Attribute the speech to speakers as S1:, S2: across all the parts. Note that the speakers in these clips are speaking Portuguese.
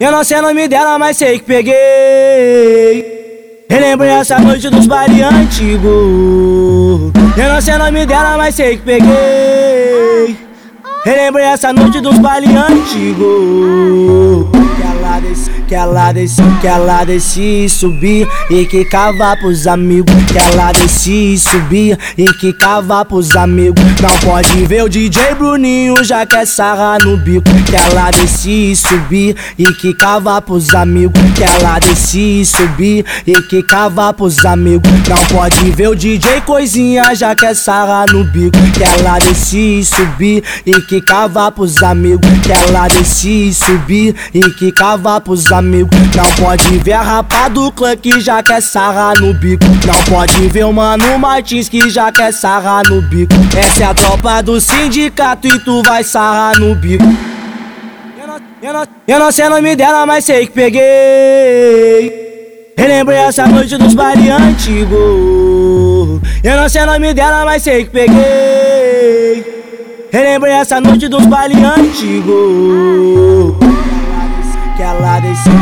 S1: Eu não sei o nome dela, mas sei que peguei. Relembrei essa noite dos baile antigos. Eu não sei o nome dela, mas sei que peguei. Relembrei essa noite dos baile antigos que ela desce, que ela desce e subir e que cava pros amigos, que ela desce e subir e que cava pros amigos. Não pode ver o DJ Bruninho já quer sarrar no bico, que ela desce e subir e que cava pros amigos, que ela desce e subir e que cava pros amigos. Não pode ver o DJ Coisinha já quer sarrar no bico, que ela desce e subir e que cava pros amigos, que ela desce e subir e que cava pros amigos amigo. Não pode ver a rapa do clã que já quer sarrar no bico. Não pode ver o mano Martins que já quer sarrar no bico. Essa é a tropa do sindicato e tu vai sarrar no bico. Eu não, eu não, eu não sei o nome dela, mas sei que peguei. Relembrei essa noite dos baile antigos. Eu não sei o nome dela, mas sei que peguei. Relembrei essa noite dos baile antigos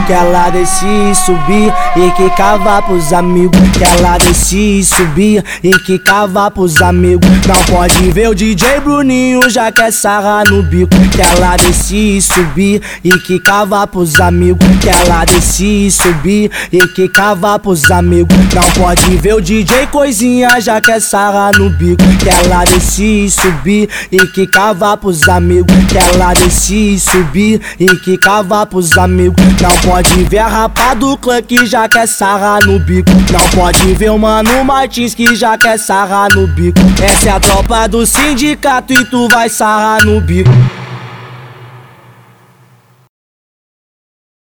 S1: que ela desce e subir e que cava pros amigos. Que ela desce e subir e que cava pros amigos. Não pode ver o DJ Bruninho já quer sarrar no bico. Que ela desce e subir e que cava pros amigos. Que ela desce e subir e que cava pros amigos. Não pode ver o DJ Coisinha já quer sarrar no bico. Que ela desce e subir e que cava pros amigos. Que ela desce e subir e que cava pros amigos. Pode ver a rapa do clã que já quer sarrar no bico. Não pode ver o mano Martins que já quer sarrar no bico. Essa é a tropa do sindicato e tu vai sarrar no bico.